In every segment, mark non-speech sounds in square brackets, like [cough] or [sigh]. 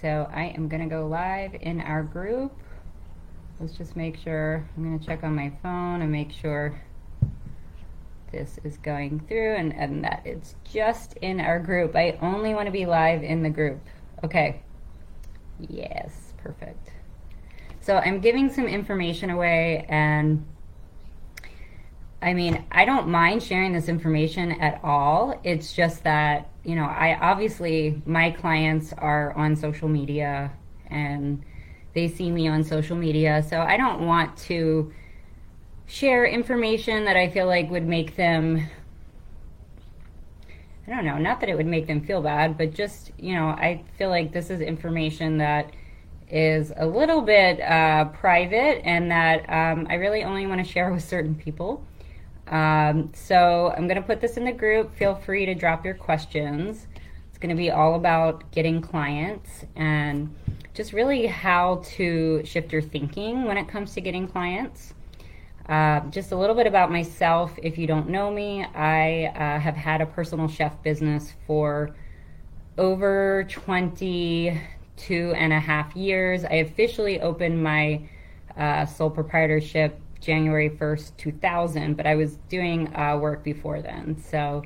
so I am going to go live in our group. Let's just make sure, I'm going to check on my phone and make sure this is going through and, and that it's just in our group. I only want to be live in the group. Okay. Yes, perfect. So I'm giving some information away and I mean, I don't mind sharing this information at all. It's just that, you know, I obviously, my clients are on social media and they see me on social media. So I don't want to share information that I feel like would make them, I don't know, not that it would make them feel bad, but just, you know, I feel like this is information that is a little bit uh, private and that um, I really only want to share [laughs] with certain people. Um, so I'm going to put this in the group. Feel free to drop your questions. It's going to be all about getting clients and just really how to shift your thinking when it comes to getting clients. Uh, just a little bit about myself. If you don't know me, I uh, have had a personal chef business for over 22 and a half years. I officially opened my uh, sole proprietorship January 1st, 2000, but I was doing uh, work before then. So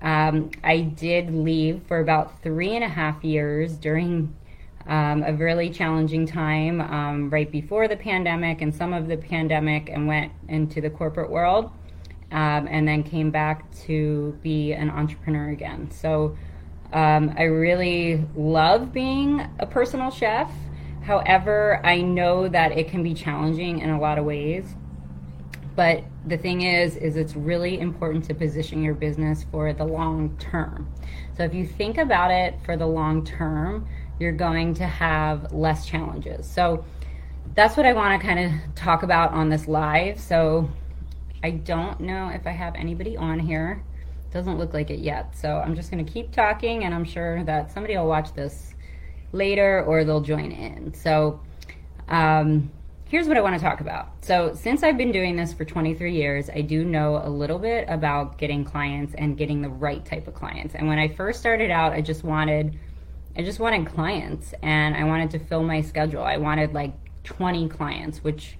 um, I did leave for about three and a half years during um, a really challenging time um, right before the pandemic and some of the pandemic and went into the corporate world um, and then came back to be an entrepreneur again. So um, I really love being a personal chef. However, I know that it can be challenging in a lot of ways. But the thing is, is it's really important to position your business for the long term. So if you think about it for the long term, you're going to have less challenges. So that's what I want to kind of talk about on this live. So I don't know if I have anybody on here. Doesn't look like it yet. So I'm just going to keep talking and I'm sure that somebody will watch this later or they'll join in. So um, here's what I want to talk about. So, since I've been doing this for 23 years, I do know a little bit about getting clients and getting the right type of clients. And when I first started out, I just wanted I just wanted clients and I wanted to fill my schedule. I wanted like 20 clients, which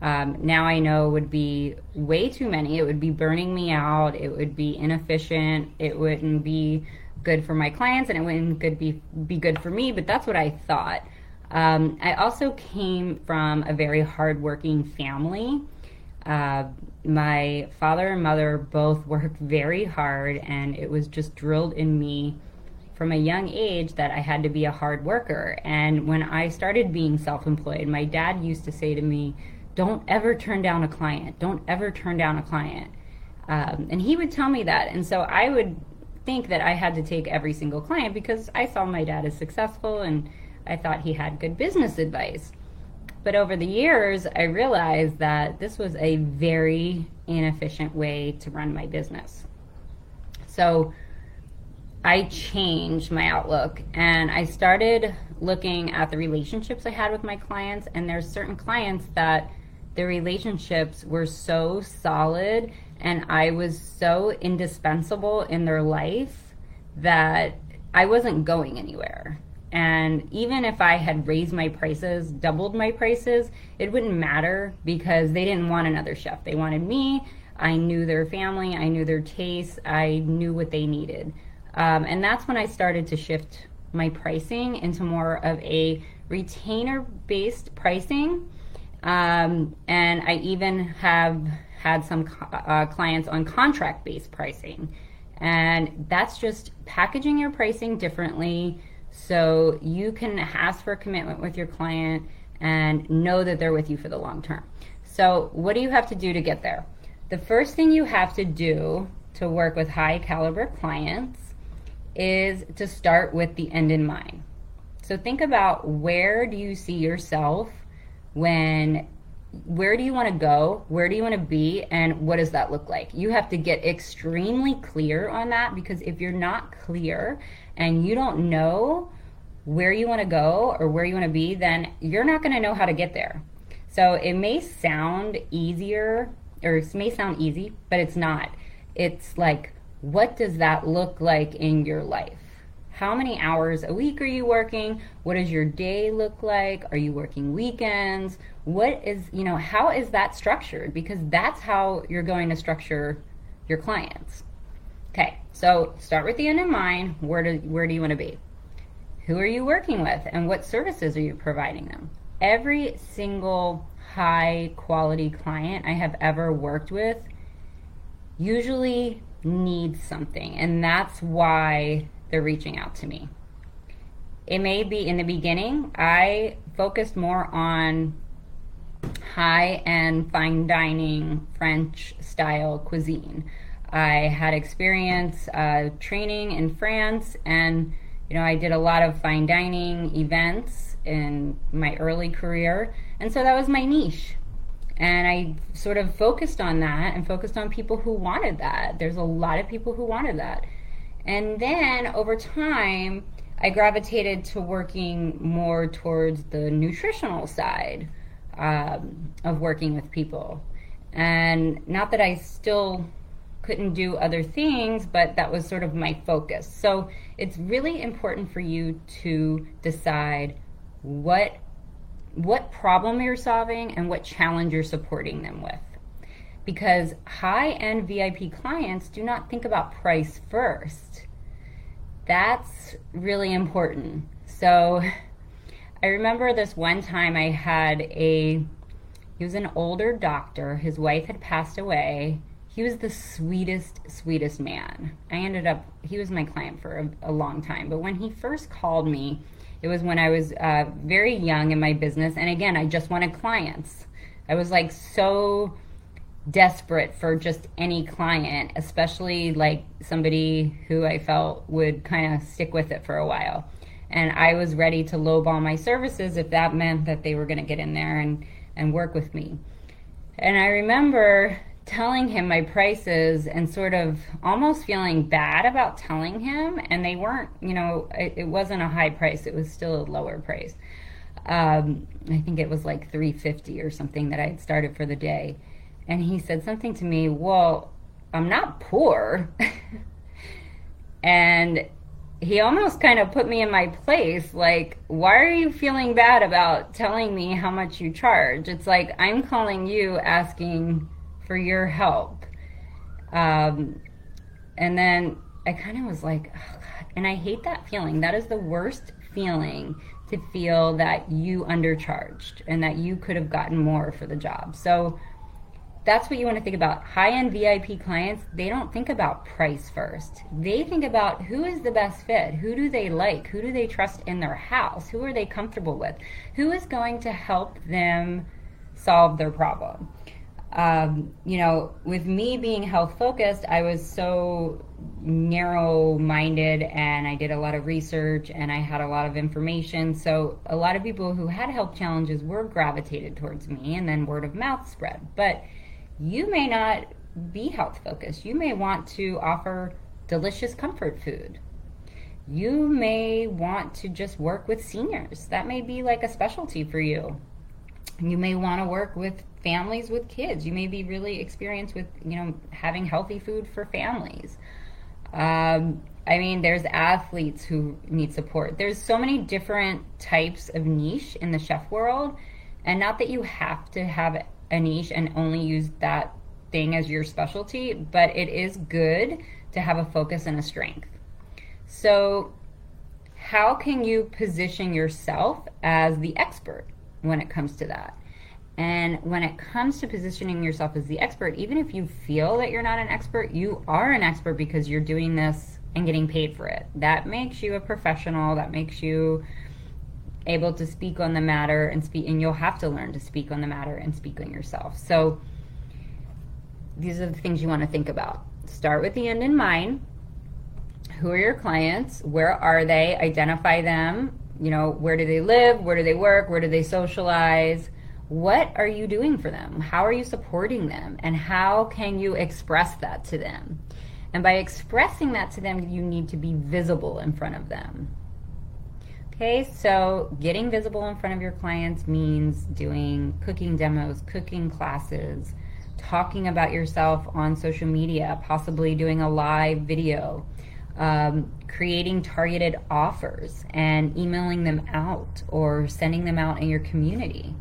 um, now I know would be way too many. It would be burning me out. It would be inefficient. It wouldn't be good for my clients and it wouldn't good be, be good for me, but that's what I thought. Um, I also came from a very hardworking family. Uh, my father and mother both worked very hard, and it was just drilled in me from a young age that I had to be a hard worker. And when I started being self employed, my dad used to say to me, Don't ever turn down a client. Don't ever turn down a client. Um, and he would tell me that. And so I would think that I had to take every single client because I saw my dad as successful and I thought he had good business advice. But over the years, I realized that this was a very inefficient way to run my business. So I changed my outlook and I started looking at the relationships I had with my clients. And there's certain clients that the relationships were so solid and I was so indispensable in their life that I wasn't going anywhere. And even if I had raised my prices, doubled my prices, it wouldn't matter because they didn't want another chef. They wanted me. I knew their family, I knew their tastes, I knew what they needed. Um, and that's when I started to shift my pricing into more of a retainer based pricing. Um, and I even have had some uh, clients on contract based pricing. And that's just packaging your pricing differently so you can ask for a commitment with your client and know that they're with you for the long term. So, what do you have to do to get there? The first thing you have to do to work with high caliber clients is to start with the end in mind. So, think about where do you see yourself when where do you want to go? Where do you want to be? And what does that look like? You have to get extremely clear on that because if you're not clear and you don't know where you want to go or where you want to be, then you're not going to know how to get there. So it may sound easier or it may sound easy, but it's not. It's like, what does that look like in your life? How many hours a week are you working? What does your day look like? Are you working weekends? What is, you know, how is that structured? Because that's how you're going to structure your clients. Okay, so start with the end in mind. Where do, where do you want to be? Who are you working with? And what services are you providing them? Every single high quality client I have ever worked with usually needs something, and that's why they're reaching out to me. It may be in the beginning, I focused more on high end fine dining French style cuisine. I had experience uh, training in France, and you know, I did a lot of fine dining events in my early career, and so that was my niche. And I sort of focused on that and focused on people who wanted that. There's a lot of people who wanted that. And then over time, I gravitated to working more towards the nutritional side um, of working with people. And not that I still couldn't do other things, but that was sort of my focus. So it's really important for you to decide what what problem you're solving and what challenge you're supporting them with. Because high end VIP clients do not think about price first. That's really important. So [laughs] I remember this one time I had a, he was an older doctor. His wife had passed away. He was the sweetest, sweetest man. I ended up, he was my client for a, a long time. But when he first called me, it was when I was uh, very young in my business. And again, I just wanted clients. I was like so desperate for just any client, especially like somebody who I felt would kind of stick with it for a while. And I was ready to lowball my services if that meant that they were going to get in there and, and work with me. And I remember telling him my prices and sort of almost feeling bad about telling him and they weren't you know it, it wasn't a high price it was still a lower price. Um, i think it was like 350 or something that i had started for the day. And he said something to me well i'm not poor. [laughs] And he almost kind of put me in my place like why are you feeling bad about telling me how much you charge it's like i'm calling you asking for your help. Um, and then I kind of was like, oh. And I hate that feeling. That is the worst feeling to feel that you undercharged and that you could have gotten more for the job. So that's what you want to think about. High end VIP clients, they don't think about price first. They think about who is the best fit, who do they like, who do they trust in their house, who are they comfortable with, who is going to help them solve their problem um, you know, with me being health focused, I was so narrow minded and I did a lot of research and I had a lot of information. So a lot of people who had health challenges were gravitated towards me and then word of mouth spread. But you may not be health focused. You may want to offer delicious comfort food. You may want to just work with seniors. That may be like a specialty for you. You may want to work with families with kids. You may be really experienced with, you know, having healthy food for families. Um, I mean, there's athletes who need support. There's so many different types of niche in the chef world, and not that you have to have a niche and only use that thing as your specialty, but it is good to have a focus and a strength. So, how can you position yourself as the expert when it comes to that? And when it comes to positioning yourself as the expert, even if you feel that you're not an expert, you are an expert because you're doing this and getting paid for it. That makes you a professional, that makes you able to speak on the matter and speak and you'll have to learn to speak on the matter and speak on yourself. So these are the things you want to think about. Start with the end in mind. Who are your clients? Where are they? Identify them. You know, where do they live? Where do they work? Where do they socialize? what are you doing for them? How are you supporting them? And how can you express that to them? And by expressing that to them, you need to be visible in front of them. Okay, so getting visible in front of your clients means doing cooking demos, cooking classes, talking about yourself on social media, possibly doing a live video, um, creating targeted offers and emailing them out or sending them out in your community.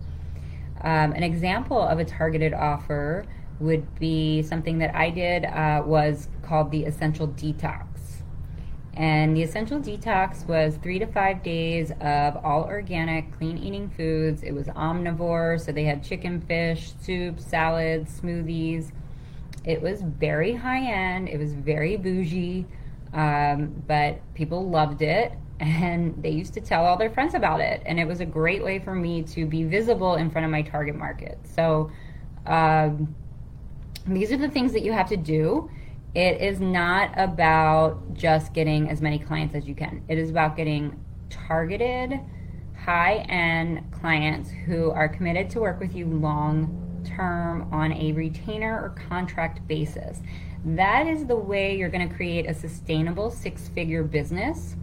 Um, an example of a targeted offer would be something that I did uh, was called the Essential Detox. And the Essential Detox was three to five days of all organic, clean eating foods. It was omnivore, so they had chicken, fish, soup, salads, smoothies. It was very high end, it was very bougie, um, but people loved it. [laughs] And they used to tell all their friends about it. And it was a great way for me to be visible in front of my target market. So, um, these are the things that you have to do it is not about just getting as many clients as you can. It is about getting targeted, high end clients who are committed to work with you long term on a retainer or contract basis. That is the way you're going to create a sustainable six figure business.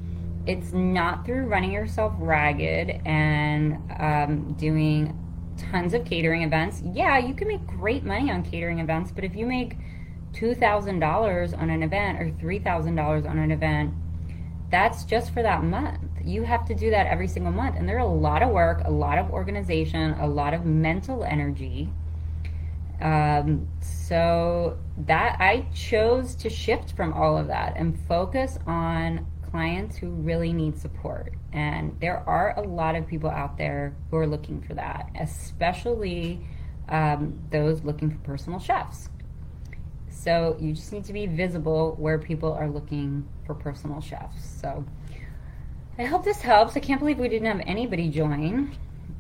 It's not through running yourself ragged and um, doing tons of catering events. Yeah, you can make great money on catering events, but if you make $2,000 on an event or $3,000 on an event, that's just for that month. You have to do that every single month. And there's a lot of work, a lot of organization, a lot of mental energy. Um, so that I chose to shift from all of that and focus on clients who really need support. And there are a lot of people out there who are looking for that, especially um, those looking for personal chefs. So you just need to be visible where people are looking for personal chefs. So I hope this helps. I can't believe we didn't have anybody join.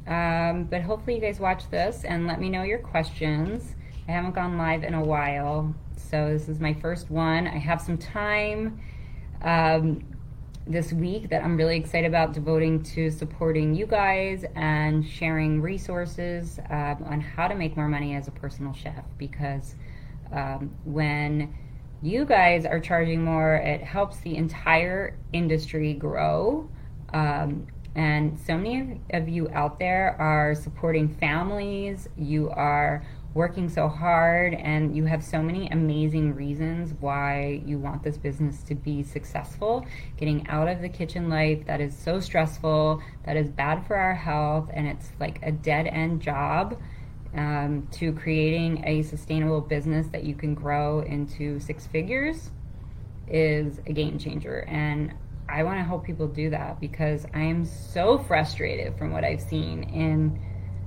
Um, but hopefully you guys watch this and let me know your questions. I haven't gone live in a while, so this is my first one. I have some time um, this week that I'm really excited about devoting to supporting you guys and sharing resources um, on how to make more money as a personal chef because um, when you guys are charging more, it helps the entire industry grow. Um, and so many of you out there are supporting families, you are working so hard, and you have so many amazing reasons why you want this business to be successful. Getting out of the kitchen life that is so stressful, that is bad for our health, and it's like a dead end job um, to creating a sustainable business that you can grow into six figures is a game changer. And I want to help people do that because I am so frustrated from what I've seen in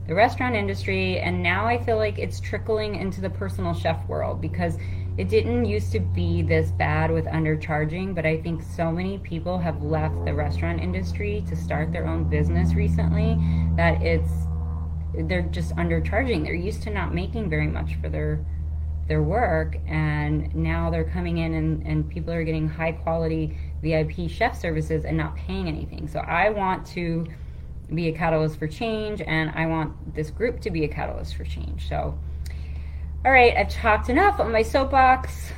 the restaurant industry. And now I feel like it's trickling into the personal chef world because it didn't used to be this bad with undercharging, but I think so many people have left the restaurant industry to start their own business recently that it's they're just undercharging. They're used to not making very much for their their work and now they're coming in and, and people are getting high quality VIP chef services and not paying anything. So I want to be a catalyst for change and I want this group to be a catalyst for change. So all right, I've talked enough on my soapbox.